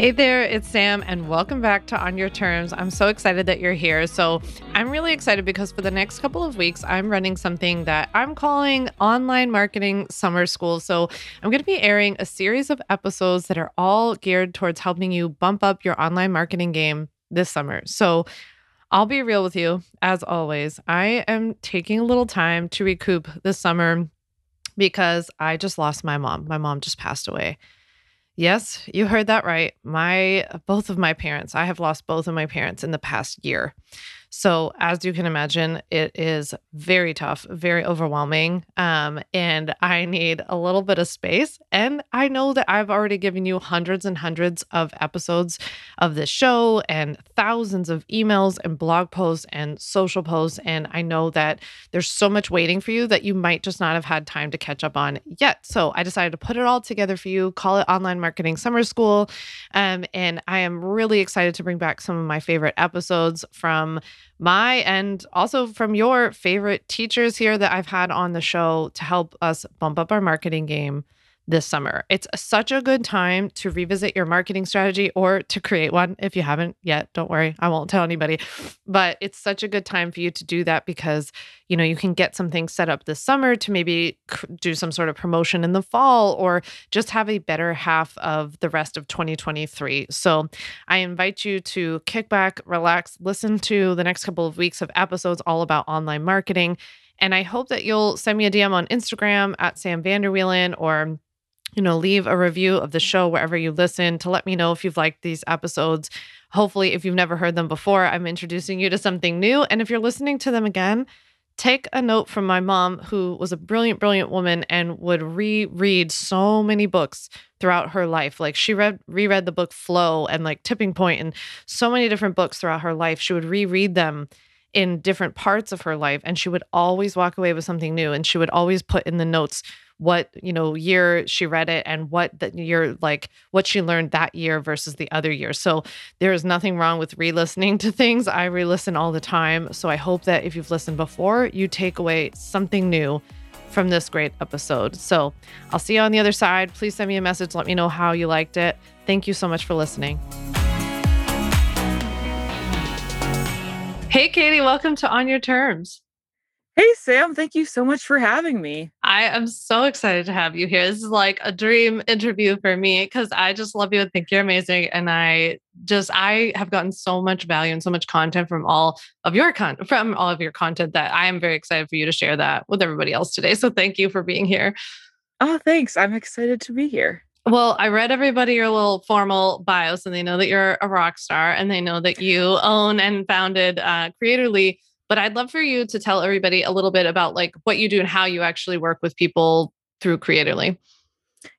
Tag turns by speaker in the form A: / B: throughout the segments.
A: Hey there, it's Sam, and welcome back to On Your Terms. I'm so excited that you're here. So, I'm really excited because for the next couple of weeks, I'm running something that I'm calling Online Marketing Summer School. So, I'm going to be airing a series of episodes that are all geared towards helping you bump up your online marketing game this summer. So, I'll be real with you, as always. I am taking a little time to recoup this summer because I just lost my mom. My mom just passed away. Yes, you heard that right. My both of my parents, I have lost both of my parents in the past year. So, as you can imagine, it is very tough, very overwhelming. Um, and I need a little bit of space. And I know that I've already given you hundreds and hundreds of episodes of this show and thousands of emails and blog posts and social posts. And I know that there's so much waiting for you that you might just not have had time to catch up on yet. So, I decided to put it all together for you, call it Online Marketing Summer School. Um, and I am really excited to bring back some of my favorite episodes from my and also from your favorite teachers here that I've had on the show to help us bump up our marketing game this summer. It's such a good time to revisit your marketing strategy or to create one if you haven't yet. Don't worry, I won't tell anybody. But it's such a good time for you to do that because, you know, you can get something set up this summer to maybe do some sort of promotion in the fall or just have a better half of the rest of 2023. So, I invite you to kick back, relax, listen to the next couple of weeks of episodes all about online marketing. And I hope that you'll send me a DM on Instagram at Sam Vanderwielen or you know, leave a review of the show wherever you listen to let me know if you've liked these episodes. Hopefully, if you've never heard them before, I'm introducing you to something new. And if you're listening to them again, take a note from my mom, who was a brilliant, brilliant woman and would reread so many books throughout her life. Like she read reread the book Flow and like Tipping Point and so many different books throughout her life. She would reread them in different parts of her life and she would always walk away with something new and she would always put in the notes what you know year she read it and what the year like what she learned that year versus the other year. So there is nothing wrong with re-listening to things. I re-listen all the time. So i hope that if you've listened before you take away something new from this great episode. So i'll see you on the other side. Please send me a message. Let me know how you liked it. Thank you so much for listening. Hey katie welcome to on your terms
B: Hey, Sam, thank you so much for having me.
A: I am so excited to have you here. This is like a dream interview for me because I just love you and think you're amazing. And I just, I have gotten so much value and so much content from all of your content, from all of your content that I am very excited for you to share that with everybody else today. So thank you for being here.
B: Oh, thanks. I'm excited to be here.
A: Well, I read everybody your little formal bios and they know that you're a rock star and they know that you own and founded uh, Creatorly but I'd love for you to tell everybody a little bit about like what you do and how you actually work with people through Creatorly.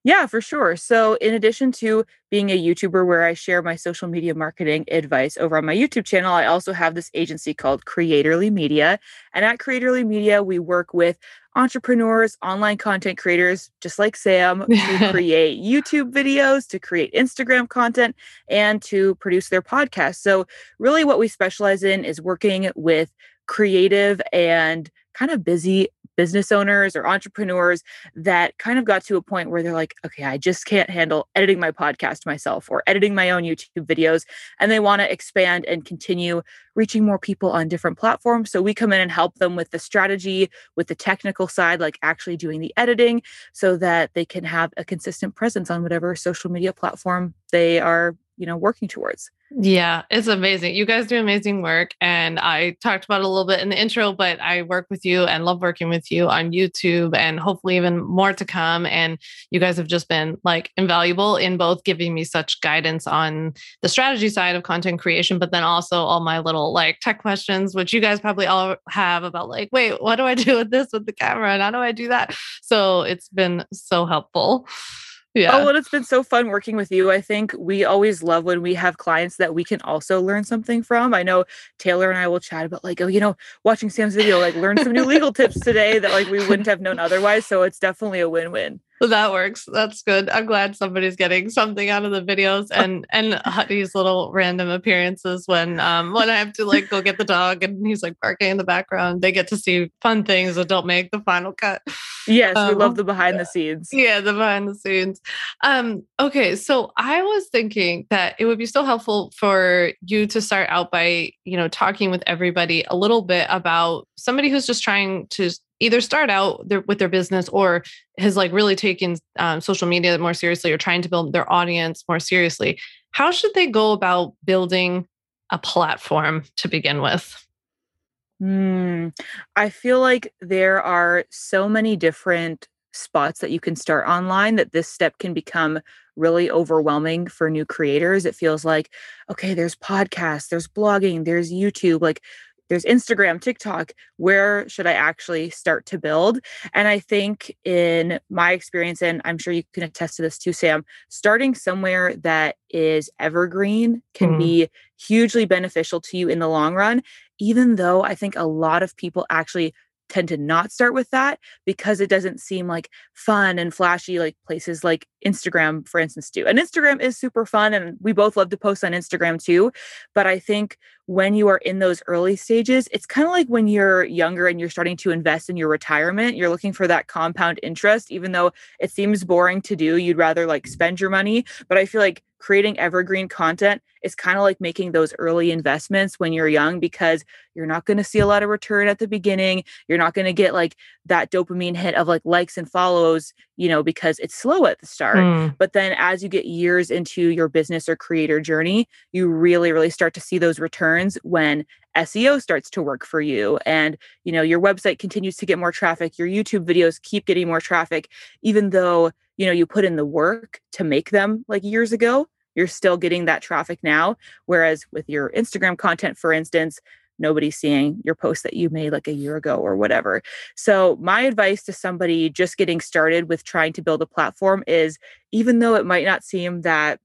B: Yeah, for sure. So, in addition to being a YouTuber where I share my social media marketing advice over on my YouTube channel, I also have this agency called Creatorly Media. And at Creatorly Media, we work with entrepreneurs, online content creators, just like Sam, to create YouTube videos, to create Instagram content, and to produce their podcast. So, really, what we specialize in is working with creative and kind of busy business owners or entrepreneurs that kind of got to a point where they're like, okay, I just can't handle editing my podcast myself or editing my own YouTube videos. And they want to expand and continue reaching more people on different platforms. So we come in and help them with the strategy, with the technical side, like actually doing the editing, so that they can have a consistent presence on whatever social media platform they are, you know, working towards.
A: Yeah, it's amazing. You guys do amazing work. And I talked about a little bit in the intro, but I work with you and love working with you on YouTube and hopefully even more to come. And you guys have just been like invaluable in both giving me such guidance on the strategy side of content creation, but then also all my little like tech questions, which you guys probably all have about like, wait, what do I do with this with the camera? And how do I do that? So it's been so helpful.
B: Yeah. Oh, well, it's been so fun working with you. I think we always love when we have clients that we can also learn something from. I know Taylor and I will chat about like, oh, you know, watching Sam's video, like learn some new legal tips today that like we wouldn't have known otherwise. So it's definitely a win-win.
A: that works. That's good. I'm glad somebody's getting something out of the videos and and Huddy's little random appearances when um when I have to like go get the dog and he's like barking in the background. They get to see fun things that don't make the final cut.
B: Yes, um, we love the behind the scenes.
A: Yeah, the behind the scenes. Um okay, so I was thinking that it would be so helpful for you to start out by, you know, talking with everybody a little bit about somebody who's just trying to either start out their, with their business or has like really taken um, social media more seriously or trying to build their audience more seriously how should they go about building a platform to begin with?
B: Mm, i feel like there are so many different spots that you can start online that this step can become really overwhelming for new creators. It feels like okay there's podcasts there's blogging there's youtube like there's Instagram, TikTok. Where should I actually start to build? And I think, in my experience, and I'm sure you can attest to this too, Sam, starting somewhere that is evergreen can mm. be hugely beneficial to you in the long run, even though I think a lot of people actually tend to not start with that because it doesn't seem like fun and flashy like places like Instagram, for instance, do. And Instagram is super fun and we both love to post on Instagram too. But I think when you are in those early stages, it's kind of like when you're younger and you're starting to invest in your retirement, you're looking for that compound interest, even though it seems boring to do, you'd rather like spend your money. But I feel like creating evergreen content is kind of like making those early investments when you're young because you're not going to see a lot of return at the beginning. You're not going to get like that dopamine hit of like likes and follows, you know, because it's slow at the start. Mm. But then as you get years into your business or creator journey, you really, really start to see those returns when SEO starts to work for you. And you know your website continues to get more traffic your YouTube videos keep getting more traffic. Even though you know you put in the work to make them like years ago you're still getting that traffic now. Whereas with your Instagram content for instance nobody's seeing your post that you made like a year ago or whatever. So, my advice to somebody just getting started with trying to build a platform is even though it might not seem that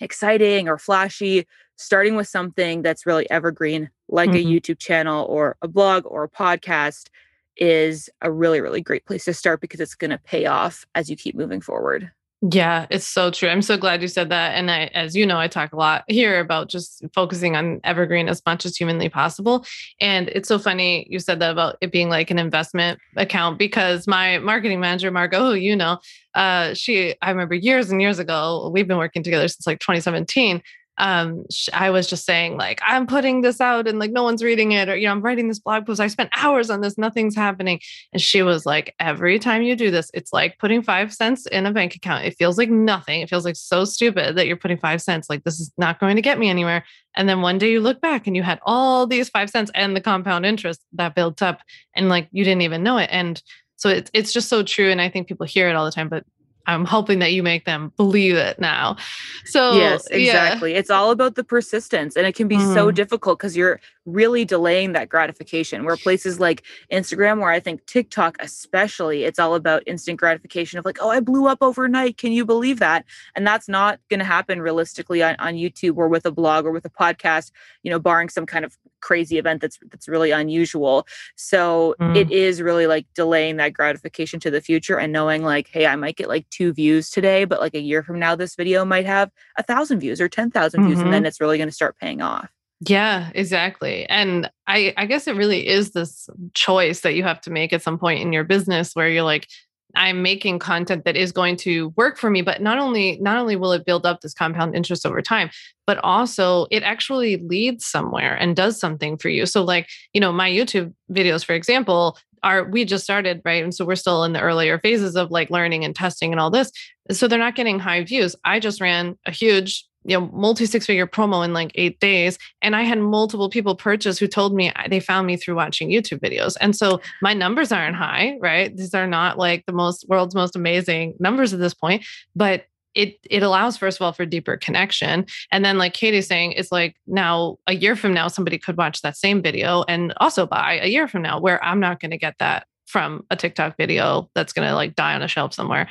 B: exciting or flashy, starting with something that's really evergreen, like mm-hmm. a YouTube channel or a blog or a podcast, is a really, really great place to start because it's going to pay off as you keep moving forward.
A: Yeah, it's so true. I'm so glad you said that. And I, as you know, I talk a lot here about just focusing on evergreen as much as humanly possible. And it's so funny you said that about it being like an investment account because my marketing manager, Margot, who you know, uh, she, I remember years and years ago, we've been working together since like 2017 um i was just saying like i'm putting this out and like no one's reading it or you know i'm writing this blog post. I spent hours on this. Nothing's happening. And she was like every time you do this it's like putting 5 cents in a bank account. It feels like nothing. It feels like so stupid that you're putting 5 cents. Like this is not going to get me anywhere. And then one day you look back and you had all these 5 cents and the compound interest that built up and like you didn't even know it. And so it's it's just so true. And i think people hear it all the time but I'm hoping that you make them believe it now. So,
B: yes, exactly. Yeah. It's all about the persistence, and it can be mm. so mm-hmm. difficult because you're really delaying that gratification. Where places like Instagram, where I think TikTok, especially, it's all about instant gratification of like, oh, I blew up overnight. Can you believe that? And that's not going to happen realistically on, on YouTube or with a blog or with a podcast, you know, barring some kind of crazy event that's that's really unusual. So mm. it is really like delaying that gratification to the future and knowing like, hey, I might get like two views today, but like a year from now, this video might have a thousand views or ten thousand mm-hmm. views, and then mm-hmm. it's really going to start paying off.
A: Yeah, exactly. And I I guess it really is this choice that you have to make at some point in your business where you're like, I'm making content that is going to work for me, but not only not only will it build up this compound interest over time, but also it actually leads somewhere and does something for you. So like, you know, my YouTube videos for example, are we just started, right? And so we're still in the earlier phases of like learning and testing and all this. So they're not getting high views. I just ran a huge you know multi six figure promo in like eight days and i had multiple people purchase who told me uh, they found me through watching youtube videos and so my numbers aren't high right? These are not like the most world's most amazing numbers at this point but it it allows first of all for deeper connection and then like katie's saying it's like now a year from now somebody could watch that same video and also buy a year from now where i'm not going to get that from a tiktok video that's going to like die on a shelf somewhere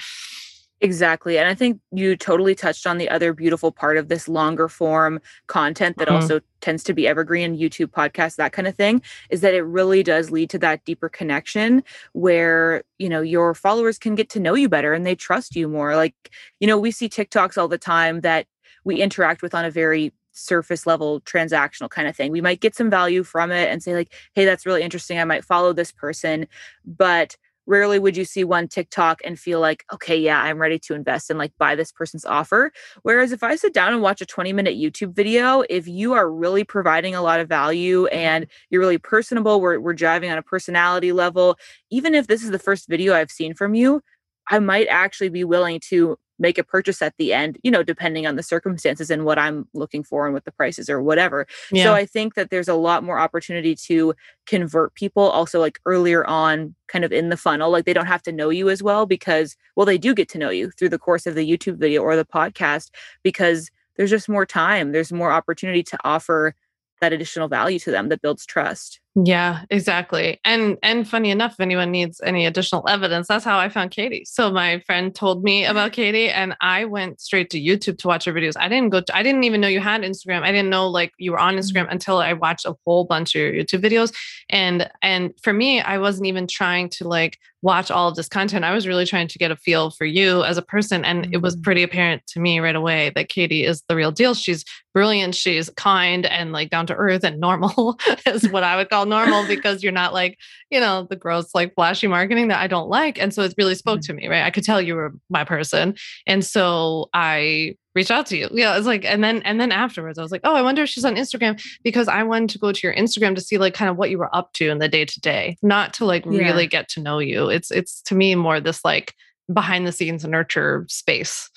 B: Exactly. And I think you totally touched on the other beautiful part of this longer form content that mm-hmm. also tends to be evergreen YouTube podcasts, that kind of thing, is that it really does lead to that deeper connection where, you know, your followers can get to know you better and they trust you more. Like, you know, we see TikToks all the time that we interact with on a very surface level transactional kind of thing. We might get some value from it and say, like, hey, that's really interesting. I might follow this person. But rarely would you see one TikTok and feel like, okay, yeah, I'm ready to invest and like buy this person's offer. Whereas if I sit down and watch a 20 minute YouTube video, if you are really providing a lot of value and you're really personable, we're, we're driving on a personality level, even if this is the first video I've seen from you, I might actually be willing to make a purchase at the end, you know, depending on the circumstances and what I'm looking for and what the prices or whatever. Yeah. So I think that there's a lot more opportunity to convert people also like earlier on kind of in the funnel. Like they don't have to know you as well because well they do get to know you through the course of the YouTube video or the podcast because there's just more time. There's more opportunity to offer that additional value to them that builds trust.
A: Yeah, exactly. And and funny enough, if anyone needs any additional evidence, that's how I found Katie. So my friend told me about Katie and I went straight to YouTube to watch her videos. I didn't go to, I didn't even know you had Instagram. I didn't know like you were on Instagram mm-hmm. until I watched a whole bunch of your YouTube videos. And and for me, I wasn't even trying to like watch all of this content. I was really trying to get a feel for you as a person. And it was mm. pretty apparent to me right away that Katie is the real deal. She's brilliant. She's kind and like down to earth and normal is what I would call normal because you're not like, you know, the gross, like flashy marketing that I don't like. And so it really spoke mm-hmm. to me, right? I could tell you were my person. And so I reached out to you. Yeah. It's like, and then, and then afterwards, I was like, oh, I wonder if she's on Instagram because I wanted to go to your Instagram to see like kind of what you were up to in the day to day, not to like yeah. really get to know you. It's, it's to me more this like behind the scenes nurture space.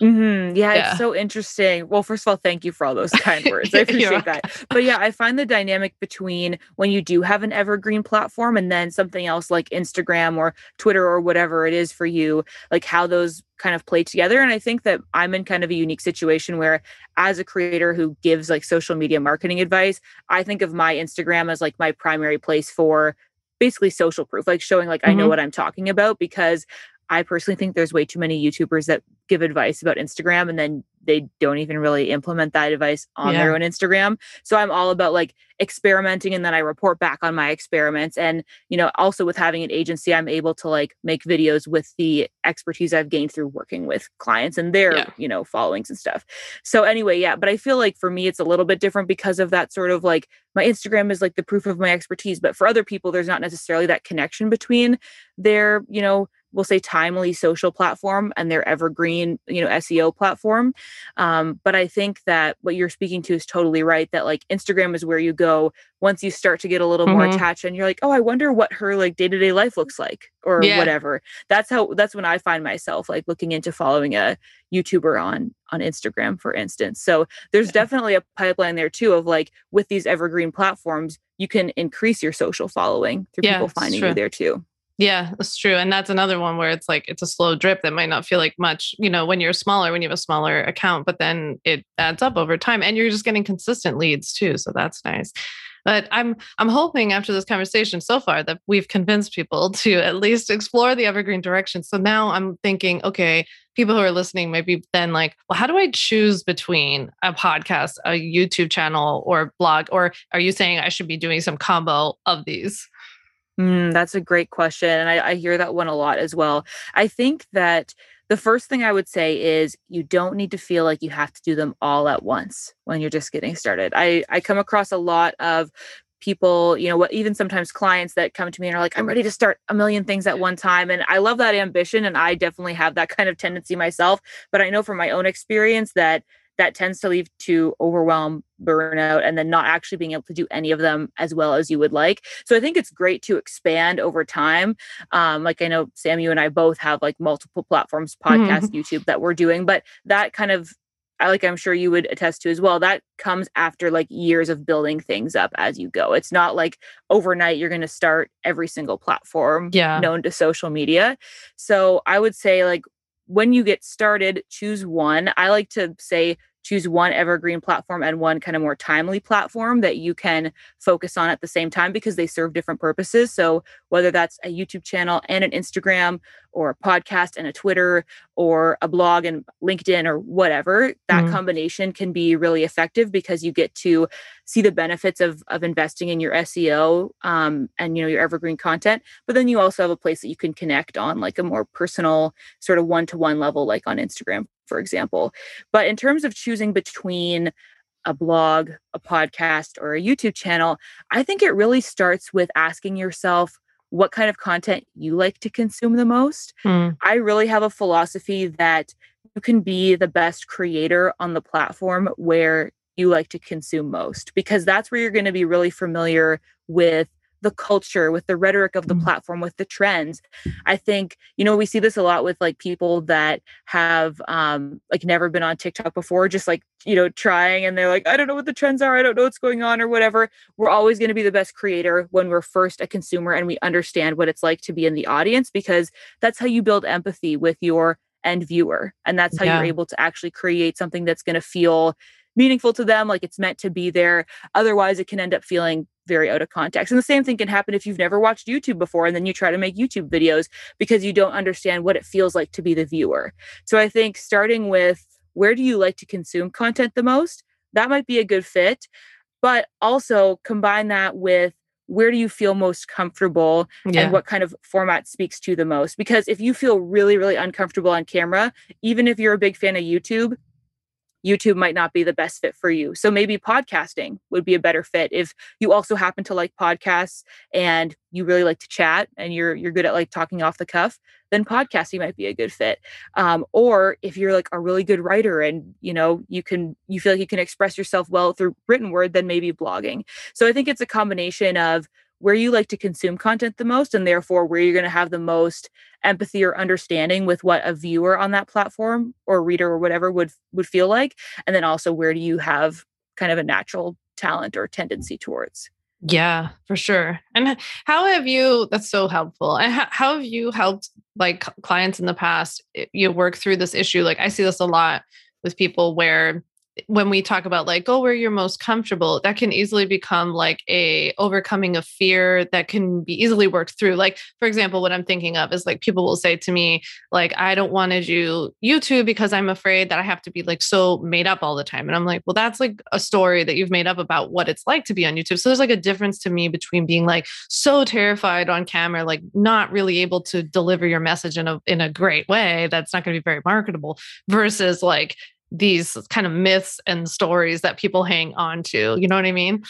B: Mm-hmm. Yeah, yeah, it's so interesting. Well, first of all, thank you for all those kind words. I appreciate that. But yeah, I find the dynamic between when you do have an evergreen platform and then something else like Instagram or Twitter or whatever it is for you, like how those kind of play together. And I think that I'm in kind of a unique situation where, as a creator who gives like social media marketing advice, I think of my Instagram as like my primary place for basically social proof, like showing like mm-hmm. I know mm-hmm. what I'm talking about because I personally think there's way too many YouTubers that give advice about Instagram and then they don't even really implement that advice on yeah. their own Instagram. So I'm all about like experimenting and then I report back on my experiments. And, you know, also with having an agency, I'm able to like make videos with the expertise I've gained through working with clients and their, yeah. you know, followings and stuff. So anyway, yeah, but I feel like for me, it's a little bit different because of that sort of like my Instagram is like the proof of my expertise. But for other people, there's not necessarily that connection between their, you know, we'll say timely social platform and their evergreen you know seo platform um, but i think that what you're speaking to is totally right that like instagram is where you go once you start to get a little mm-hmm. more attached and you're like oh i wonder what her like day-to-day life looks like or yeah. whatever that's how that's when i find myself like looking into following a youtuber on on instagram for instance so there's yeah. definitely a pipeline there too of like with these evergreen platforms you can increase your social following through yeah, people finding you there too
A: yeah, that's true. And that's another one where it's like it's a slow drip that might not feel like much, you know, when you're smaller, when you have a smaller account, but then it adds up over time and you're just getting consistent leads too. So that's nice. But I'm I'm hoping after this conversation so far that we've convinced people to at least explore the evergreen direction. So now I'm thinking, okay, people who are listening maybe then like, well, how do I choose between a podcast, a YouTube channel, or blog? Or are you saying I should be doing some combo of these?
B: Mm, that's a great question. And I, I hear that one a lot as well. I think that the first thing I would say is you don't need to feel like you have to do them all at once when you're just getting started. I, I come across a lot of people, you know, what even sometimes clients that come to me and are like, I'm ready to start a million things at one time. And I love that ambition. And I definitely have that kind of tendency myself. But I know from my own experience that that tends to lead to overwhelm, burnout, and then not actually being able to do any of them as well as you would like. So I think it's great to expand over time. Um, like I know Sam, you and I both have like multiple platforms, podcast, mm-hmm. YouTube that we're doing, but that kind of I like I'm sure you would attest to as well. That comes after like years of building things up as you go. It's not like overnight you're going to start every single platform yeah. known to social media. So I would say like when you get started, choose one. I like to say choose one evergreen platform and one kind of more timely platform that you can focus on at the same time because they serve different purposes. So, whether that's a YouTube channel and an Instagram, or a podcast and a Twitter, or a blog and LinkedIn, or whatever, that mm. combination can be really effective because you get to see the benefits of, of investing in your SEO um, and you know your evergreen content. But then you also have a place that you can connect on like a more personal sort of one to one level, like on Instagram, for example. But in terms of choosing between a blog, a podcast, or a YouTube channel, I think it really starts with asking yourself what kind of content you like to consume the most. Mm. I really have a philosophy that you can be the best creator on the platform where you like to consume most because that's where you're going to be really familiar with the culture, with the rhetoric of the mm. platform, with the trends. I think, you know, we see this a lot with like people that have um like never been on TikTok before, just like, you know, trying and they're like, I don't know what the trends are, I don't know what's going on or whatever. We're always going to be the best creator when we're first a consumer and we understand what it's like to be in the audience because that's how you build empathy with your end viewer. And that's how yeah. you're able to actually create something that's going to feel meaningful to them, like it's meant to be there. Otherwise, it can end up feeling very out of context. And the same thing can happen if you've never watched YouTube before and then you try to make YouTube videos because you don't understand what it feels like to be the viewer. So I think starting with where do you like to consume content the most? That might be a good fit. But also combine that with where do you feel most comfortable yeah. and what kind of format speaks to the most because if you feel really really uncomfortable on camera even if you're a big fan of youtube YouTube might not be the best fit for you. So maybe podcasting would be a better fit if you also happen to like podcasts and you really like to chat and you're you're good at like talking off the cuff, then podcasting might be a good fit. Um, or if you're like a really good writer and you know you can you feel like you can express yourself well through written word, then maybe blogging. So I think it's a combination of where you like to consume content the most and therefore where you're going to have the most empathy or understanding with what a viewer on that platform or reader or whatever would would feel like and then also where do you have kind of a natural talent or tendency towards.
A: Yeah for sure. And how have you that's so helpful. And how, have you helped like clients in the past you work through this issue? Like i see this a lot with people where when we talk about like go where you're most comfortable that can easily become like a overcoming of fear that can be easily worked through. Like for example what i'm thinking of is like people will say to me like i don't want to do youtube because i'm afraid that i have to be like so made up all the time and i'm like well that's like a story that you've made up about what it's like to be on youtube. So there's like a difference to me between being like so terrified on camera like not really able to deliver your message in a in a great way that's not going to be very marketable versus like these kind of myths and stories that people hang on to. You know what I mean?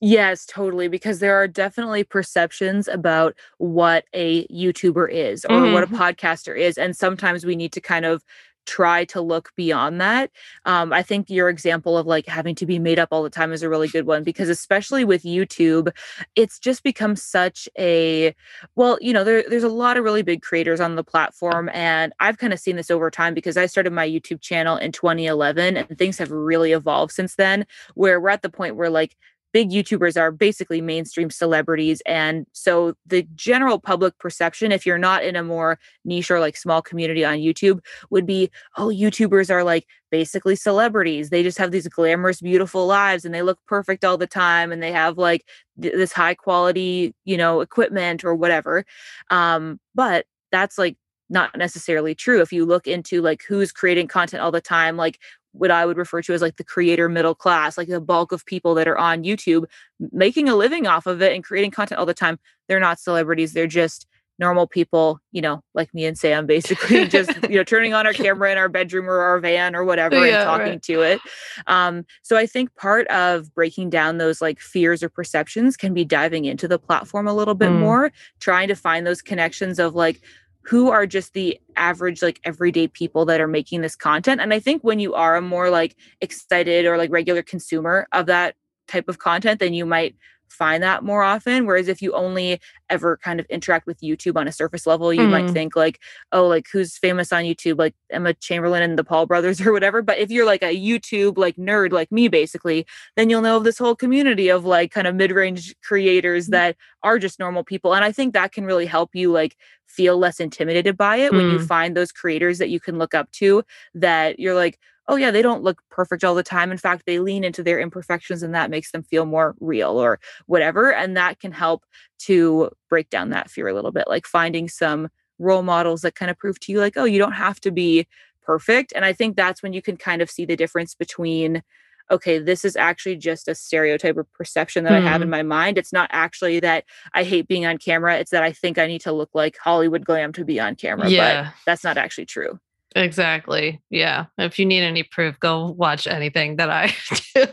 B: Yes, totally. Because there are definitely perceptions about what a YouTuber is or mm-hmm. what a mm-hmm. podcaster is. And sometimes we need to kind of try to look beyond that. Um, I think your example of like having to be made up all the time is a really good one because, especially with YouTube, it's just become such a well, you know, there, there's a lot of really big creators on the platform. And I've kind of seen this over time because I started my YouTube channel in 2011 and things have really evolved since then, where we're at the point where like big YouTubers are basically mainstream celebrities. And so the general public perception, if you're not in a more niche or like small community on YouTube, would be, oh, YouTubers are like basically celebrities. They just have these glamorous, beautiful lives and they look perfect all the time and they have like th- this high quality, you know, equipment or whatever. Um, but that's like not necessarily true if you look into like who's creating content all the time like what I would refer to as like the creator middle class, like the bulk of people that are on YouTube making a living off of it and creating content all the time. They're not celebrities, they're just normal people, you know, like me and Sam, basically just, you know, turning on our camera in our bedroom or our van or whatever yeah, and talking right. to it. Um, so I think part of breaking down those like fears or perceptions can be diving into the platform a little bit mm. more, trying to find those connections of like, who are just the average like everyday people that are making this content. And i think when you are a more like excited or like regular consumer of that type of content then you might find that more often. Whereas if you only ever kind of interact with YouTube on a surface level, you mm. might think like, oh, like who's famous on YouTube, like Emma Chamberlain and the Paul brothers or whatever. But if you're like a YouTube like nerd like me, basically, then you'll know of this whole community of like kind of mid-range creators mm. that are just normal people. And I think that can really help you like feel less intimidated by it mm. when you mm. find those creators that you can look up to that you're like, oh yeah, they don't look perfect all the time. In fact, they lean into their imperfections and that makes them feel more real or whatever. And that can help to break down that fear a little bit, like finding some role models that kind of prove to you, like, oh, you don't have to be perfect. And I think that's when you can kind of see the difference between okay, this is actually just a stereotype or perception that mm. I have in mm-hmm. my mind. It's not actually that I hate being on camera. It's that I think I need to look like Hollywood glam to be on camera. Yeah. But that's not actually true.
A: Exactly. Yeah. If you need any proof, go watch anything that I do.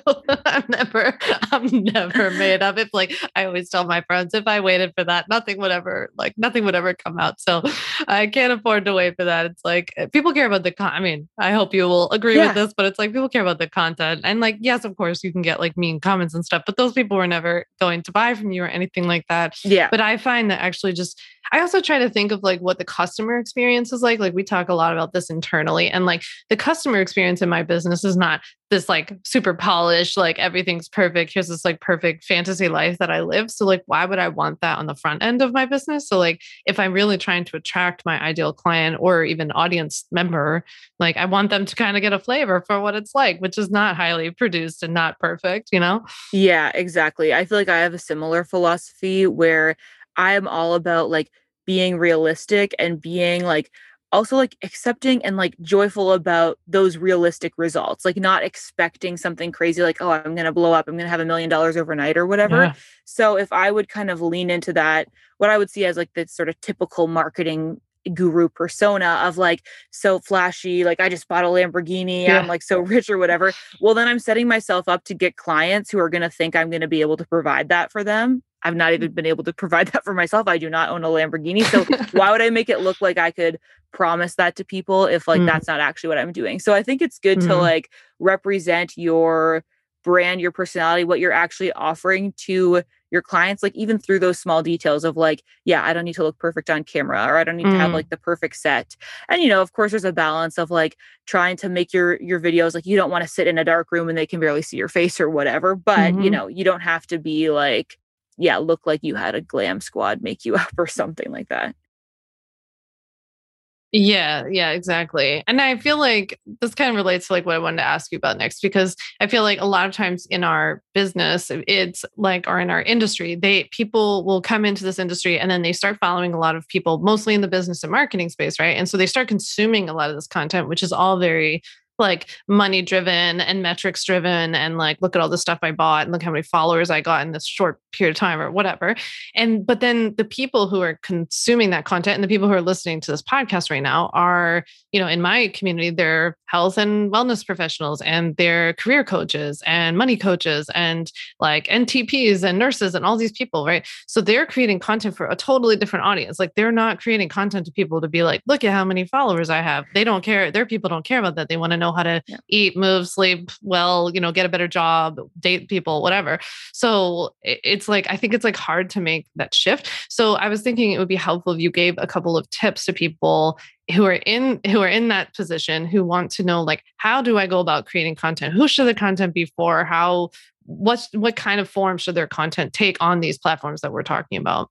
A: I'm never, I'm never made up. If like I always tell my friends, if I waited for that, nothing would ever, like nothing would ever come out. So I can't afford to wait for that. It's like eh, people care about the con. I mean, I hope you will agree yeah. with this, but it's like people care about the content. And like, yes, of course, you can get like mean comments and stuff, but those people were never going to buy from you or anything like that.
B: Yeah.
A: But I find that actually just I also try to think of like what the customer experience is like. Like we talk a lot about this internally, and like the customer experience in my business is not this like super polished, like everything's perfect. Here's this like perfect fantasy life that I live. So, like, why would I want that on the front end of my business? So, like, if I'm really trying to attract my ideal client or even audience member, like, I want them to kind of get a flavor for what it's like, which is not highly produced and not perfect, you know?
B: Yeah, exactly. I feel like I have a similar philosophy where I am all about like being realistic and being like also like accepting and like joyful about those realistic results like not expecting something crazy like oh i'm going to blow up i'm going to have a million dollars overnight or whatever yeah. so if i would kind of lean into that what i would see as like the sort of typical marketing guru persona of like so flashy like i just bought a lamborghini yeah. i'm like so rich or whatever well then i'm setting myself up to get clients who are going to think i'm going to be able to provide that for them I've not even been able to provide that for myself. I do not own a Lamborghini. So why would I make it look like I could promise that to people if like mm. that's not actually what I'm doing? So I think it's good mm. to mm-hmm. like represent your brand, your personality, what you're actually offering to your clients, like even through those small details of like, yeah, I don't need to look perfect on camera or I don't need mm. to have mm. like the perfect set. And you know, of course there's a balance of like trying to make your your videos like you don't want to sit in a dark room and they can barely see your face or whatever, but mm-hmm. you know, you don't have to be like yeah, look like you had a glam squad make you up or something like that.
A: Yeah, yeah, exactly. And I feel like this kind of relates to like what I wanted to ask you about next because I feel like a lot of times in our business, it's like or in our industry, they people will come into this industry and then they start following a lot of people, mostly in the business and marketing space, right? And so they start consuming a lot of this content, which is all very like money driven and metrics driven and like look at all the stuff I bought and look how many followers I got in this short period of time or whatever. And but then the people who are consuming that content and the people who are listening to this podcast right now are, you know, in my community, they're health and wellness professionals and they're career coaches and money coaches and like NTPs and nurses and all these people, right? So they're creating content for a totally different audience. Like they're not creating content to people to be like, look at how many followers I have. They don't care. Their people don't care about that. They want to know how to yeah. eat, move, sleep well, you know, get a better job, date people, whatever. So it's like, I think it's like hard to make that shift. So I was thinking it would be helpful if you gave a couple of tips to people who are in who are in that position who want to know like how do I go about creating content? Who should the content be for? How what what kind of form should their content take on these platforms that we're talking about?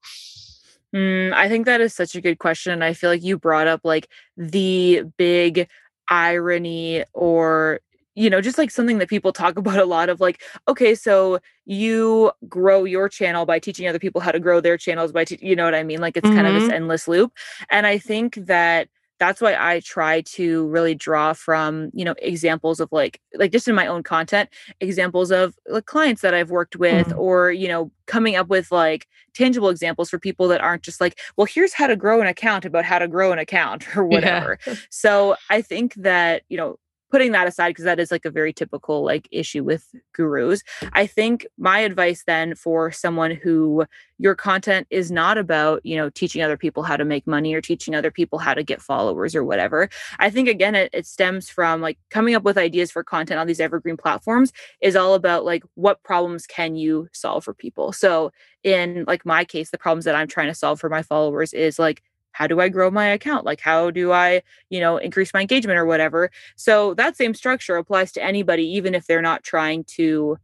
B: Mm, I think that is such a good question. I feel like you brought up like the big irony or you know just like something that people talk about a lot of like okay so you grow your channel by teaching other people how to grow their channels by te- you know what i mean like it's mm-hmm. kind of this mm-hmm. endless loop and i think that that's why I try to really draw from, you know, examples of like, like just in my own content, examples of like clients that I've worked with, mm-hmm. or, you know, coming up with like tangible examples for people that aren't just like, well, here's how to grow an account about how to grow an account or whatever. Yeah. So I think that, you know, putting that aside because that is like a very typical like issue with gurus i think my advice then for someone who your content is not about you know teaching other people how to make money or teaching other people how to get followers or whatever i think again it, it stems from like coming up with ideas for content on these evergreen platforms is all about like what problems can you solve for people. So in like my case the problems that i'm trying to solve for my followers is like how do I grow my account? Like, how do I, you know, increase my engagement or whatever? So that same structure applies to anybody, even if they're not trying to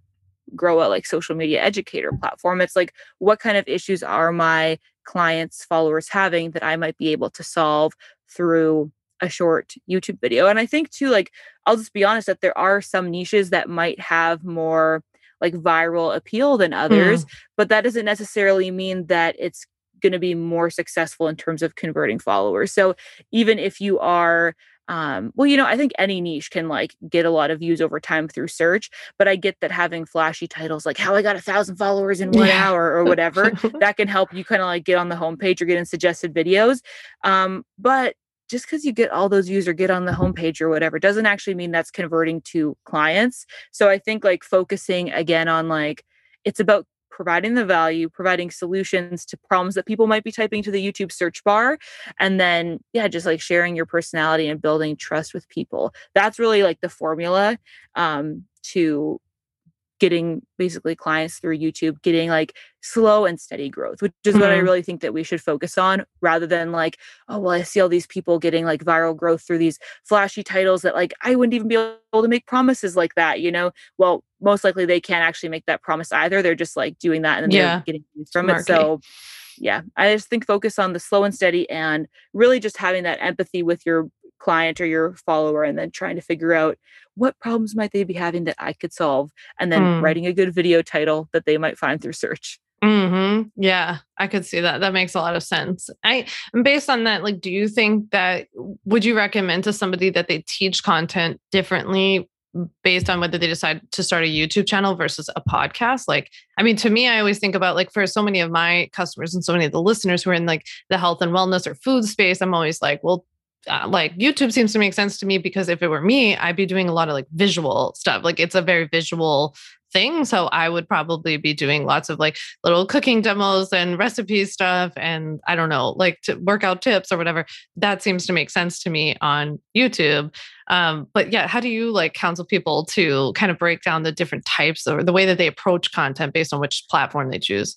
B: grow a like social media educator platform. It's like, what kind of issues are my clients, followers having that I might be able to solve through a short YouTube video. And I think too, like, I'll just be honest that there are some niches that might have more like viral appeal than others, mm. but that doesn't necessarily mean that it's going to be more successful in terms of converting followers. So even if you are um well you know i think any niche can like get a lot of views over time through search but i get that having flashy titles like how i got a thousand followers in one yeah. hour or whatever that can help you kind of like get on the homepage or get in suggested videos um but just because you get all those views or get on the homepage or whatever doesn't actually mean that's converting to clients. So I think like focusing again on like it's about providing the value, providing solutions to problems that people might be typing to the YouTube search bar. And then, yeah, just like sharing your personality and building trust with people. That's really like the formula um, to getting basically clients through YouTube, getting like slow and steady growth, which is mm-hmm. what I mm-hmm. really think that we should focus on rather than like, oh, well, I see all these people getting like viral growth through these flashy titles that like I wouldn't even be able to make promises like that, you know? Well, most likely they can't actually make that promise either. They're just like doing that and then yeah. they're getting from it. So, yeah, I just think focus on the slow and steady and really just having that empathy with your client or your follower and then trying to figure out what problems might they be having that I could solve and then mm. writing a good video title that they might find through search.
A: Mhm. Yeah, I could see that. That makes a lot of sense. I and based on that, like do you think that would you recommend to somebody that they teach content differently based on whether they decide to start a YouTube channel versus a podcast? Like, I mean, to me, I always think about like for so many of my customers and so many of the listeners who are in like the health and wellness or food space, I'm always like, well, uh, like YouTube seems to make sense to me because if it were me, I'd be doing a lot of like visual stuff. Like it's a very visual thing. So I would probably be doing lots of like little cooking demos and recipe stuff and I don't know, like to workout tips or whatever. That seems to make sense to me on YouTube. Um, but yeah, how do you like counsel people to kind of break down the different types or the way that they approach content based on which platform they choose?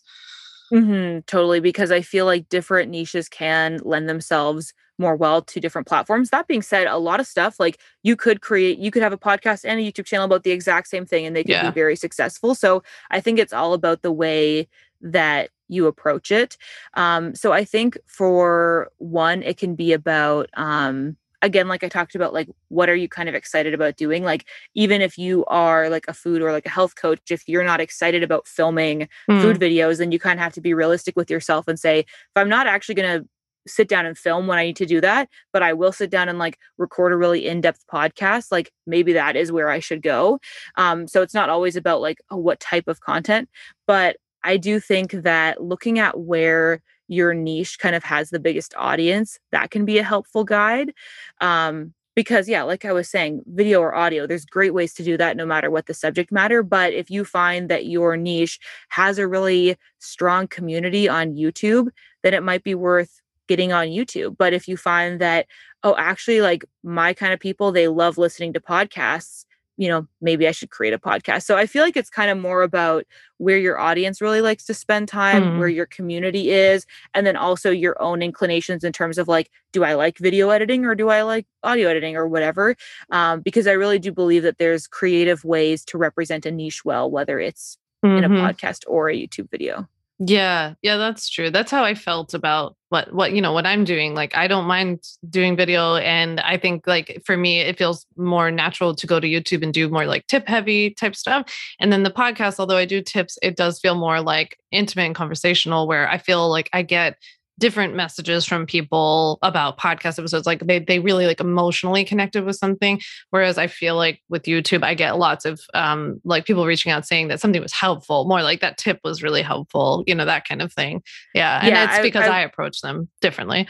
B: Mm-hmm, totally, because I feel like different niches can lend themselves more well to different platforms. That being said, a lot of stuff like you could create, you could have a podcast and a YouTube channel about the exact same thing and they could yeah. be very successful. So I think it's all about the way that you approach it. Um, so I think for one, it can be about, um, again like i talked about like what are you kind of excited about doing like even if you are like a food or like a health coach if you're not excited about filming mm. food videos then you kind of have to be realistic with yourself and say if i'm not actually going to sit down and film when I need to do that, but I will sit down and like record a really in-depth podcast. Like maybe that is where I should go. Um, so it's not always about like oh, what type of content, but I do think that looking at where your niche kind of has the biggest audience, that can be a helpful guide. Um, because yeah like i was saying video or audio there's great ways to do that no matter what the subject matter but if you find that your niche has a really strong community on youtube then it might be worth getting on YouTube. But if you find that, oh, actually, like my kind of people, they love listening to podcasts, you know, maybe I should create a podcast. So I feel like it's kind of more about where your audience really likes to spend time, mm. where your community is, and then also your own inclinations in terms of like, do I like video editing or do I like audio editing or whatever? Um, because I really do believe that there's creative ways to represent a niche well, whether it's mm-hmm. in a mm-hmm. podcast or a YouTube video.
A: Yeah, yeah, that's true. That's how I felt about what what you know what I'm doing. Like I don't mind doing video and I think like for me it feels more natural to go to YouTube and do more like tip heavy type stuff. And then the podcast although I do tips, it does feel more like intimate and conversational where I feel like I get different messages from people about podcast episodes like they they really like emotionally connected with something whereas i feel like with youtube i get lots of um like people reaching out saying that something was helpful more like that tip was really helpful you know that kind of thing yeah and yeah, it's because I, I, I approach them differently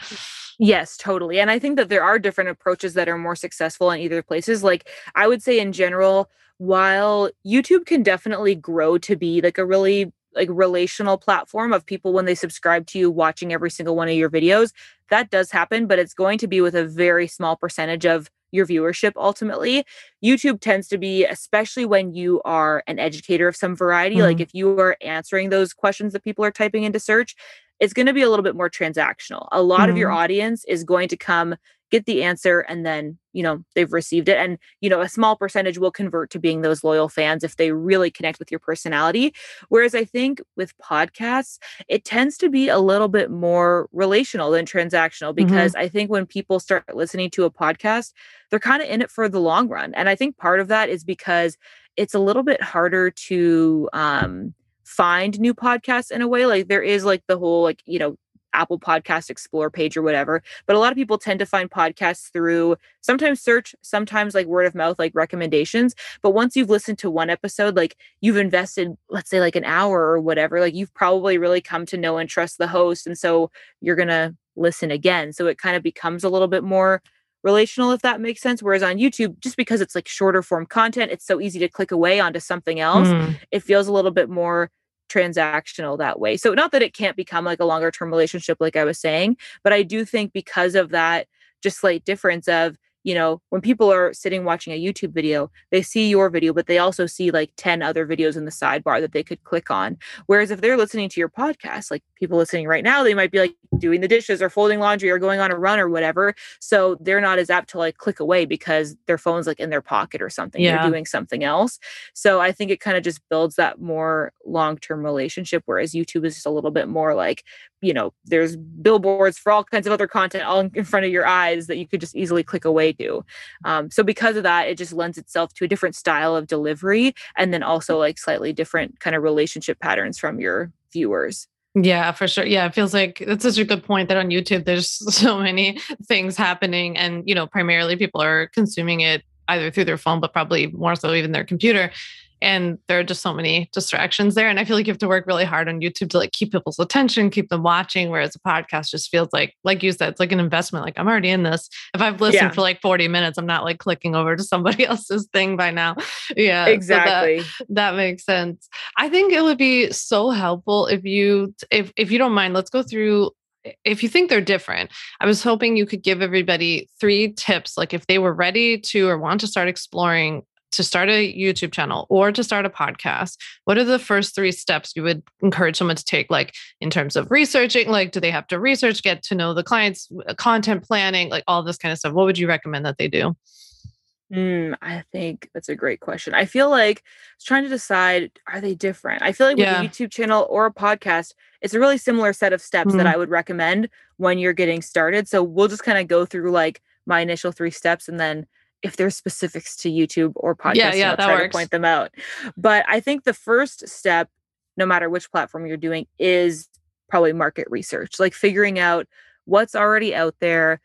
B: Yes, totally. And I think that there are different approaches that are more successful in either places. Like I would say in general, while YouTube can definitely grow to be like a really like relational platform of people when they subscribe to you watching every single one of your videos that does happen but it's going to be with a very small percentage of your viewership ultimately youtube tends to be especially when you are an educator of some variety mm-hmm. like if you are answering those questions that people are typing into search it's going to be a little bit more transactional a lot mm-hmm. of your mm-hmm. audience is going to come get the answer and then you know they've received it and you know a small percentage will convert to being those loyal fans if they really connect with your personality whereas i think with podcasts it tends to be a little bit more relational than transactional mm-hmm. because mm-hmm. i think when people start listening to a podcast they're kind of in it for the long run and i think part of that is because it's a little bit harder to um find new podcasts in a way like there is like the whole like you know Apple Podcast Explore page or whatever. But a lot of people tend to find podcasts through sometimes search, sometimes like word of mouth, like recommendations. But once you've listened to one episode, like you've invested, let's say like an hour or whatever, like you've probably really come to know and trust the host. And so you're going to listen again. So it kind of becomes a little bit more relational if that makes sense whereas on youtube just because it's like shorter form content it's so easy to click away onto something else mm. it feels a little bit more transactional that way. So not that it can't become like a longer term relationship like I was saying, but I do think because of that just slight difference of you know, when people are sitting watching a YouTube video, they see your video, but they also see like 10 other videos in the sidebar that they could click on. Whereas if they're listening to your podcast, like people listening right now, they might be like doing the dishes or folding laundry or going on a run or whatever. So they're not as apt to like click away because their phone's like in their pocket or something. Yeah. They're doing something else. So I think it kind of just builds that more long term relationship. Whereas YouTube is just a little bit more like you know there's billboards for all kinds of other content all in front of your eyes that you could just easily click away to. Um, so because of that it just lends itself to a different style of delivery and then also like slightly different kind of relationship patterns from your viewers.
A: Yeah, for sure. Yeah, it feels like that's such a good point that on YouTube there's so many things happening and you know, primarily people are consuming it either through their phone but probably more so even their computer and there are just so many distractions there and i feel like you have to work really hard on youtube to like keep people's attention keep them watching whereas a podcast just feels like like you said it's like an investment like i'm already in this if i've listened yeah. for like 40 minutes i'm not like clicking over to somebody else's thing by now yeah
B: exactly
A: so that, that makes sense i think it would be so helpful if you if if you don't mind let's go through if you think they're different, I was hoping you could give everybody three tips. Like if they were ready to or want to start exploring to start a YouTube channel or to start a podcast, what are the first three steps you would encourage someone to take? Like in terms of researching, like do they have to research, get to know the clients, uh, content planning, like all this kind of stuff? What would you recommend that they do?
B: Mm, I think that's a great question. I feel like trying to decide are they different? I feel like with yeah. a YouTube channel or a podcast, it's a really similar set of steps mm-hmm. that I would recommend when you're getting started. So we'll just kind of go through like my initial three steps and then if there's specifics to YouTube or podcast, yeah, yeah, I'll try works. to point them out. But I think the first step, no matter which platform you're doing, is probably market research, like figuring out what's already out there.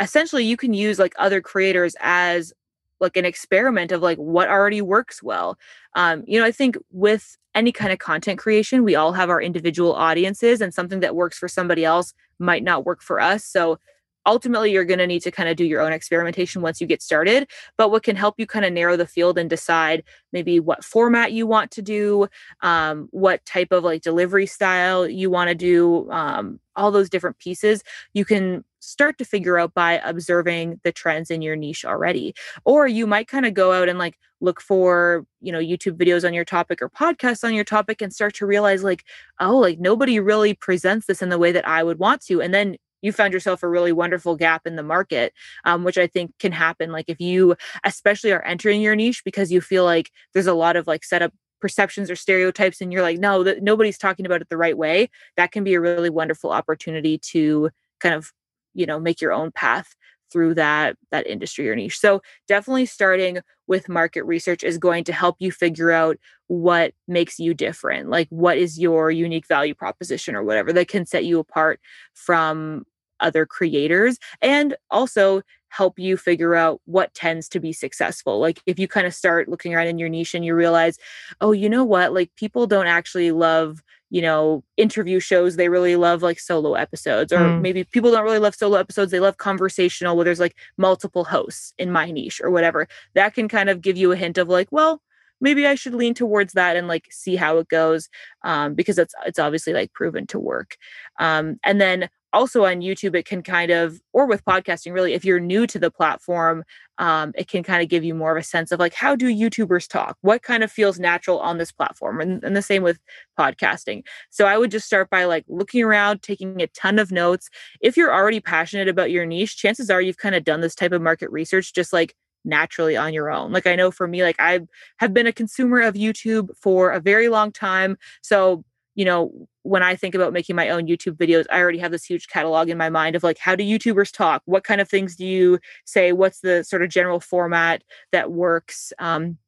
B: Essentially, you can use like other creators as like an experiment of like what already works well. Um, you know, I think with any kind of content creation, we all have our individual audiences, and something that works for somebody else might not work for us. So ultimately you're going to need to kind of do your own experimentation once you get started but what can help you kind of narrow the field and decide maybe what format you want to do um, what type of like delivery style you want to do um, all those different pieces you can start to figure out by observing the trends in your niche already. Or you might kind of go out and like look for you know youtube videos on your topic or podcasts on your topic and start to realize like oh like nobody really presents this in the way that i would want to and then you found yourself a really wonderful gap in the market, um, which I think can happen. Like if you, especially, are entering your niche because you feel like there's a lot of like setup perceptions or stereotypes, and you're like, no, nobody's talking about it the right way. That can be a really wonderful opportunity to kind of, you know, make your own path through that that industry or niche. So definitely starting with market research is going to help you figure out what makes you different. Like what is your unique value proposition or whatever that can set you apart from other creators and also help you figure out what tends to be successful. Like if you kind of start looking around in your niche and you realize, oh, you know what? Like people don't actually love, you know, interview shows. They really love like solo episodes. Or mm. maybe people don't really love solo episodes. They love conversational where there's like multiple hosts in my niche or whatever. That can kind of give you a hint of like, well, maybe I should lean towards that and like see how it goes um, because it's it's obviously like proven to work. Um, and then also on YouTube, it can kind of, or with podcasting, really, if you're new to the platform, um, it can kind of give you more of a sense of like, how do YouTubers talk? What kind of feels natural on this platform? And, and the same with podcasting. So I would just start by like looking around, taking a ton of notes. If you're already passionate about your niche, chances are you've kind of done this type of market research just like naturally on your own. Like I know for me, like I have been a consumer of YouTube for a very long time. So you know, when I think about making my own YouTube videos, I already have this huge catalog in my mind of like, how do YouTubers talk? What kind of things do you say? What's the sort of general format that works? Um,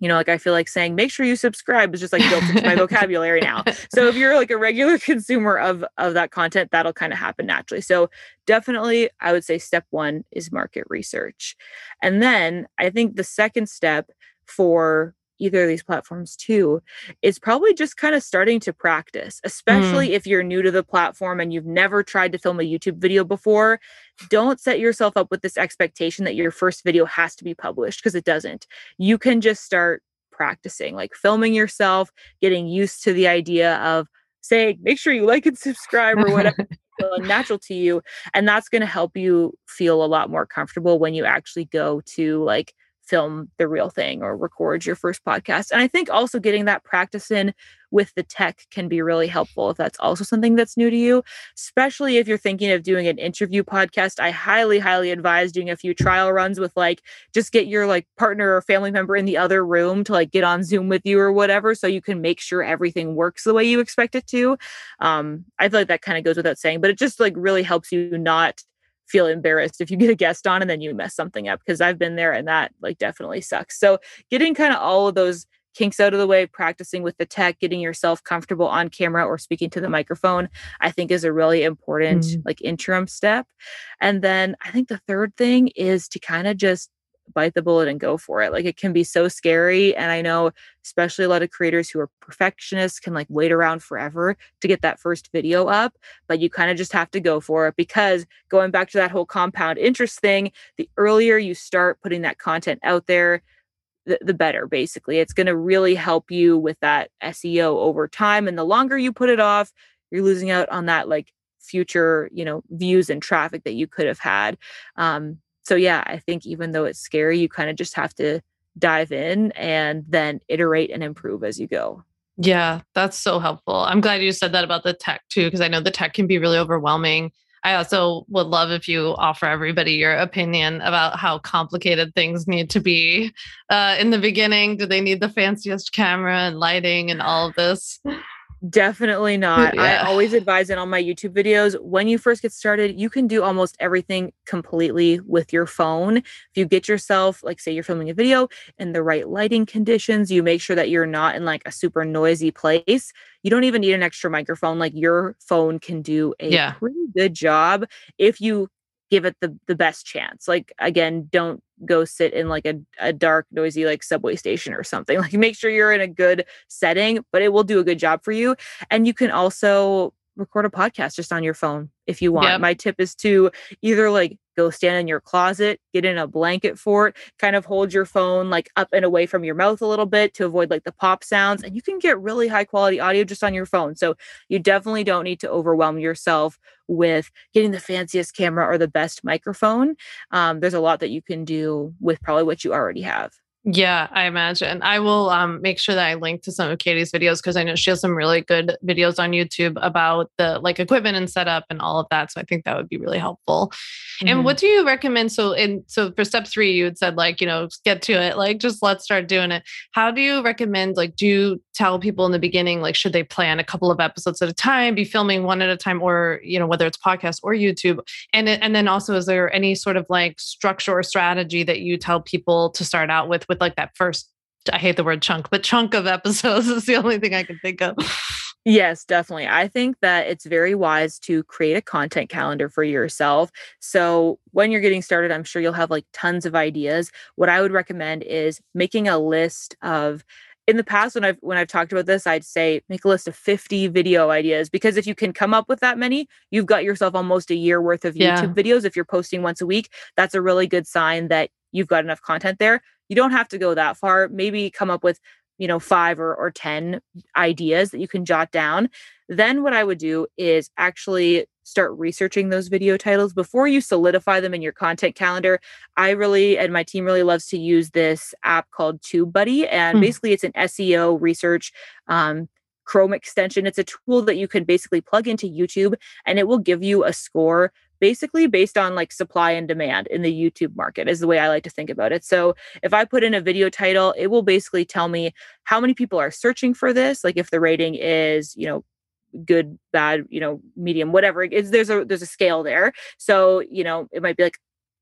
B: you know, like I feel like saying, make sure you subscribe is just like built into my vocabulary now. So if you're like a regular consumer of of that content, that'll kind of happen naturally. So definitely I would say step one is market research. And then I think the second step for either of these platforms too is probably just kind of starting to practice, especially mm. if you're new to the platform and you've never tried to film a YouTube video before. Don't set yourself up with this expectation that your first video has to be published because it doesn't. You can just start practicing, like filming yourself, getting used to the idea of saying, make sure you like and subscribe or whatever. natural to you and that's going to help you feel a lot more comfortable when you actually go to like film the real thing or record your first podcast. And I think also getting that practice in with the tech can be really helpful if that's also something that's new to you, especially if you're thinking of doing an interview podcast. I highly, highly advise doing a few trial runs with like just get your like partner or family member in the other room to like get on Zoom with you or whatever so you can make sure everything works the way you expect it to. Um, I feel like that kind of goes without saying, but it just like really helps you not feel embarrassed if you get a guest on and then you mess something up because I've been there and that like definitely sucks. So getting kind of all of those kinks out of the way, practicing with the tech, getting yourself comfortable on camera or speaking to the microphone, I think is a really important mm-hmm. like interim step. And then I think the third thing is to kind of just bite the bullet and go for it. Like it can be so scary. And I know, especially a lot of creators who are perfectionists can like wait around forever to get that first video up. But you kind of just have to go for it because going back to that whole compound interest thing, the earlier you start putting that content out there, the, the better basically it's going to really help you with that seo over time and the longer you put it off you're losing out on that like future you know views and traffic that you could have had um, so yeah, I think even though it's scary, you kind of just have to dive in and then iterate and improve as you go.
A: Yeah, that's so helpful. I'm glad you said that about the tech too, because I know the tech can be really overwhelming. I also would love if you offer everybody your opinion about how complicated things need to be uh, in the beginning. Do they need the fanciest camera and lighting and all of this?
B: Definitely not. Yeah. I always advise it on my YouTube videos. When you first get started, you can do almost everything completely with your phone. If you get yourself, like, say you're filming a video in the right lighting conditions, you make sure that you're not in like a super noisy place. You don't even need an extra microphone. Like, your phone can do a yeah. pretty good job if you give it the the best chance. Like again, don't go sit in like a, a dark, noisy like subway station or something. Like make sure you're in a good setting, but it will do a good job for you. And you can also record a podcast just on your phone if you want. Yep. My tip is to either like go stand in your closet, get in a blanket for it, kind of hold your phone like up and away from your mouth a little bit to avoid like the pop sounds. And you can get really high quality audio just on your phone. So you definitely don't need to overwhelm yourself with getting the fanciest camera or the best microphone. Um, there's a lot that you can do with probably what you already have.
A: Yeah, I imagine. I will um, make sure that I link to some of Katie's videos because I know she has some really good videos on YouTube about the like equipment and setup and all of that. So I think that would be really helpful. Mm-hmm. And what do you recommend? So in so for step three, you had said like, you know, get to it, like just let's start doing it. How do you recommend like do you tell people in the beginning, like should they plan a couple of episodes at a time, be filming one at a time, or you know, whether it's podcast or YouTube? And and then also is there any sort of like structure or strategy that you tell people to start out with? With like that first I hate the word chunk, but chunk of episodes is the only thing I can think of.
B: Yes, definitely. I think that it's very wise to create a content calendar for yourself. So, when you're getting started, I'm sure you'll have like tons of ideas. What I would recommend is making a list of in the past when I've when I've talked about this, I'd say make a list of 50 video ideas because if you can come up with that many, you've got yourself almost a year worth of YouTube yeah. videos if you're posting once a week. That's a really good sign that you've got enough content there you don't have to go that far maybe come up with you know five or, or ten ideas that you can jot down then what i would do is actually start researching those video titles before you solidify them in your content calendar. I really and my team really loves to use this app called TubeBuddy, and mm. basically it's an SEO research. Um, Chrome extension. It's a tool that you can basically plug into YouTube and it will give you a score basically based on like supply and demand in the YouTube market, is the way I like to think about it. So if I put in a video title, it will basically tell me how many people are searching for this. Like if the rating is, you know, good bad you know medium whatever is there's a there's a scale there so you know it might be like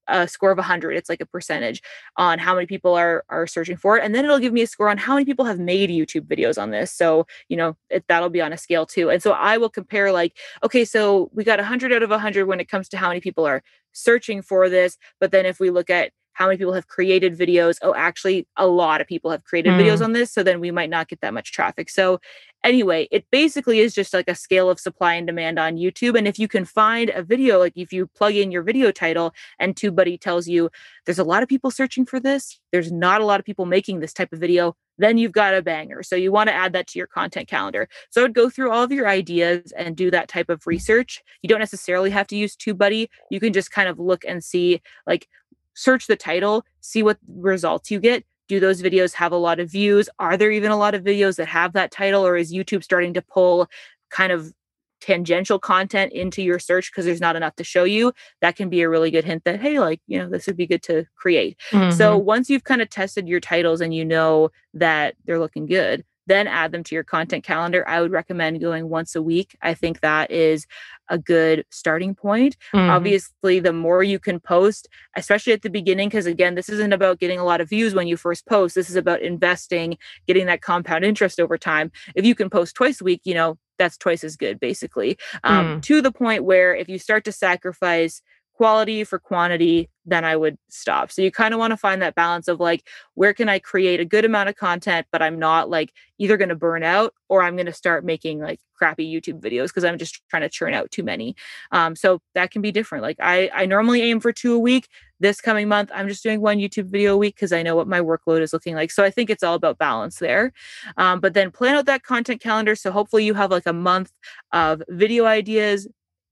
B: a score of 100 it's like a percentage on how many people are are searching for it. And then it'll give me a score on how many people have made youtube videos on this. So you know it, that'll be on a scale too. And so i will compare like okay so we got 100 out of 100 when it comes to how many people are searching for this. But then if we look at how many people have created videos? Oh actually a lot of people have created mm. videos on this so then we might not get that much traffic. So anyway it basically is just like a scale of supply and demand on youtube and if you can find a video like if you plug in your video title and tubebuddy tells you there's a lot of people searching for this there's not a lot of people making this type of video then you've got a banger. So you want to add that to your content calendar. So i would go through all of your ideas and do that type of research. You don't necessarily have to use tubebuddy. You can just kind of look and see like search the title, see what results you get. Do those videos have a lot of views? Are there even a lot of videos that have that title, or is YouTube starting to pull kind of tangential content into your search because there's not enough to show you? That can be a really good hint that, hey, like, you know, this would be good to create. Mm-hmm. So once you've kind of tested your titles and you know that they're looking good, then add them to your content calendar. I would recommend going once a week. I think that is a good starting point. Mm-hmm. Obviously, the more you can post, especially at the beginning, because again, this isn't about getting a lot of views when you first post. This is about investing, getting that compound interest over time. If you can post twice a week, you know, that's twice as good, basically. Um, mm. To the point where if you start to sacrifice quality for quantity, then I would stop. So you kind of want to find that balance of like, where can I create a good amount of content, but I'm not like either going to burn out or I'm going to start making like crappy YouTube videos because I'm just trying to churn out too many. Um, so that can be different. Like I, I normally aim for two a week. This coming month, I'm just doing one YouTube video a week because I know what my workload is looking like. So I think it's all about balance there. Um, but then plan out that content calendar. So hopefully you have like a month of video ideas,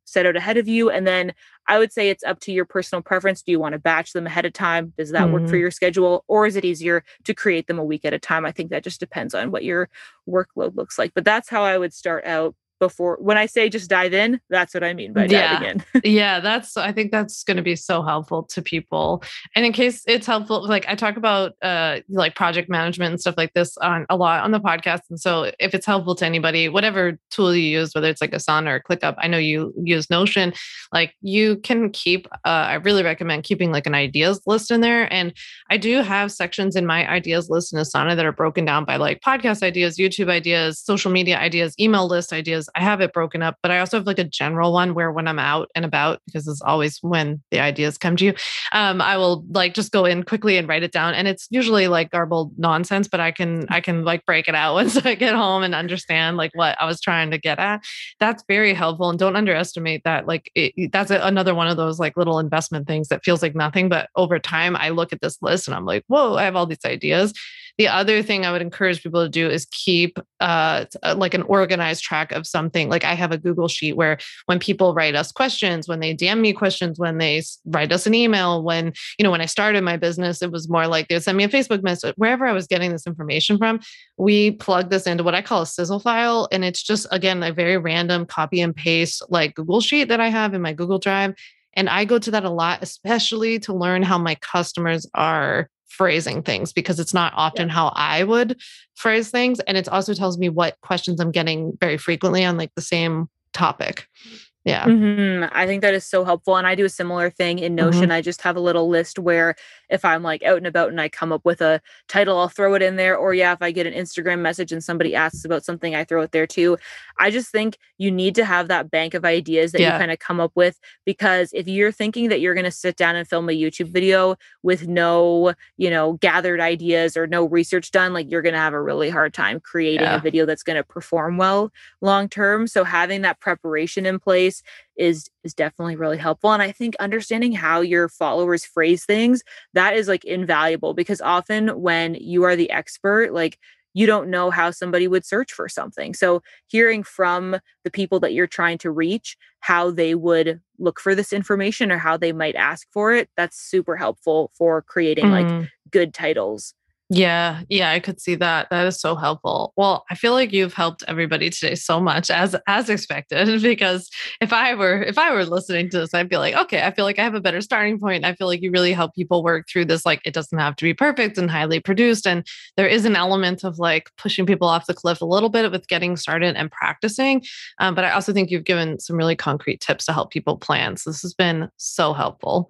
B: set out ahead of you. And then I would say it's up to your personal preference. Do you want to batch them ahead of time? Does that mm-hmm. work for mm-hmm. your schedule? Or is it easier to create them a week at a time? I think that just depends on what your workload looks like. But that's how I would start out before when I say just dive in, that's what I mean by yeah. diving in.
A: yeah, that's I think that's going to be so helpful to people. And in case it's helpful, like I talk about uh like project management and stuff like this on a lot on the podcast. And so if it's helpful to anybody, whatever tool you use, whether it's like Asana or ClickUp, I know you use Notion, like you can keep uh I really recommend keeping like an ideas list in there. And I do have sections in my ideas list in Asana that are broken down by like podcast ideas, YouTube ideas, social media ideas, email list ideas I have it broken up, but I also have like a general one where when I'm out and about, because it's always when the ideas come to you, um, I will like just go in quickly and write it down. And it's usually like garbled nonsense, but I can I can like break it out once I get home and understand like what I was trying to get at. That's very helpful, and don't underestimate that. Like it, that's another one of those like little investment things that feels like nothing, but over time I look at this list and I'm like, whoa, I have all these ideas the other thing I would encourage people to do is keep uh, uh, like an organized track of something. Like I have a Google sheet where when people write us questions, when they DM me questions, when they write us an email, when, you know, when I started my business, it was more like they would send me a Facebook message, wherever I was getting this information from, we plug this into what I call a sizzle file. And it's just, again, a very random copy and paste like Google sheet that I have in my Google Drive. And I go to that a lot, especially to learn how my customers are phrasing things because it's not often yeah. how I would phrase things. And it also tells me what questions I'm getting very frequently on like the same topic. Mm. Yeah.
B: Mm-hmm. I think that is so helpful. And I do a similar thing in Notion. Mm-hmm. I just have a little list where if I'm like out and about and I come up with a title, I'll throw it in there. Or yeah, if I get an Instagram message and somebody asks about something, I throw it there too. I just think you need to have that bank of ideas that yeah. you kind of come up with because if you're thinking that you're going to sit down and film a YouTube video with no, you know, gathered ideas or no research done, like you're going to have a really hard time creating yeah. a video that's going to perform well long term. So having that preparation in place is is definitely really helpful and i think understanding how your followers phrase things that is like invaluable because often when you are the expert like you don't know how somebody would search for something. So, hearing from the people that you're trying to reach how they would look for this information or how they might ask for it, that's super helpful for creating mm. like good titles.
A: Yeah, yeah, I could see that. That is so helpful. Well, I feel like you've helped everybody today so much as as expected because if I were if I were listening to this, I'd be like, okay, I feel like I have a better starting point. I feel like you really help people work through this like it doesn't have to be perfect and highly produced and there is an element of like pushing people off the cliff a little bit with getting started and practicing. Um, but I also think you've given some really concrete tips to help people plan. So this has been so helpful.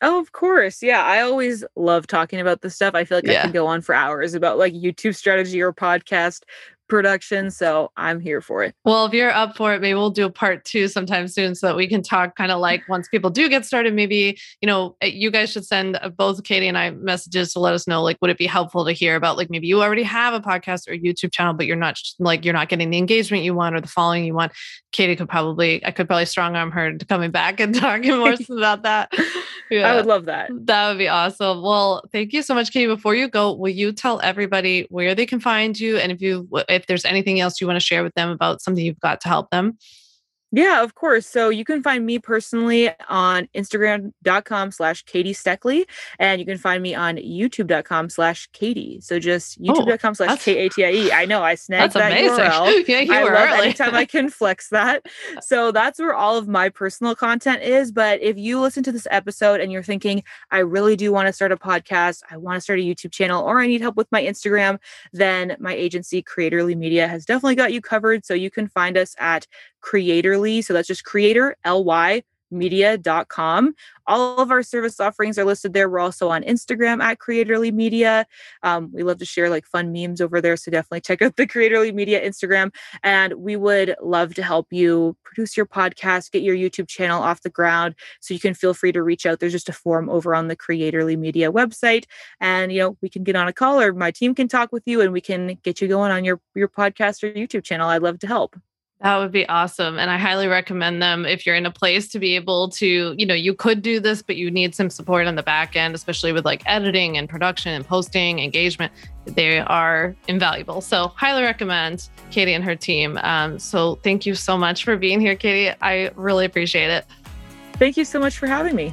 B: Oh, of course. Yeah. I always love talking about this stuff. I feel like yeah. I can go on for hours about like YouTube strategy or podcast production. So I'm here for it.
A: Well, if you're up for it, maybe we'll do a part two sometime soon so that we can talk kind of like once people do get started, maybe, you know, eh, you guys should send uh, both Katie and I messages to let us know, like, would it be helpful to hear about like maybe you already have a podcast or YouTube channel, but you're not like, you're not getting the engagement you want or the following you want. Katie could probably, I could probably strong arm her to coming back and talking more about that.
B: Yeah, I would love that.
A: That would be awesome. Well, thank you so much, Katie. Before you go, will you tell everybody where they can find you and if you, if there's anything else you want to share with them about something you've got to help them?
B: Yeah, of course. So you can find me personally on Instagram.com slash Katie Steckly, and you can find me on YouTube.com slash Katie. So just oh, YouTube.com slash K A T I E. I know I snagged that amazing. URL. yeah, you I were love early. anytime I can flex that. So that's where all of my personal content is. But if you listen to this episode and you're thinking, I really do want to start a podcast, I want to start a YouTube channel, or I need help with my Instagram, then my agency, Creatorly Media, has definitely got you covered. So you can find us at creatorly. So that's just creator, L Y media.com. All of our service offerings are listed there. We're also on Instagram at Creatorly Media. Um, we love to share like fun memes over there. So definitely check out the Creatorly Media Instagram. And we would love to help you produce your podcast, get your YouTube channel off the ground. So you can feel free to reach out. There's just a form over on the Creatorly Media website. And, you know, we can get on a call or my team can talk with you and we can get you going on your, your podcast or YouTube channel. I'd love to help.
A: That would be awesome. And I highly recommend them if you're in a place to be able to, you know, you could do this, but you need some support on the back end, especially with like editing and production and posting, engagement. They are invaluable. So, highly recommend Katie and her team. Um, so, thank you so much for being here, Katie. I really appreciate it.
B: Thank you so much for having me.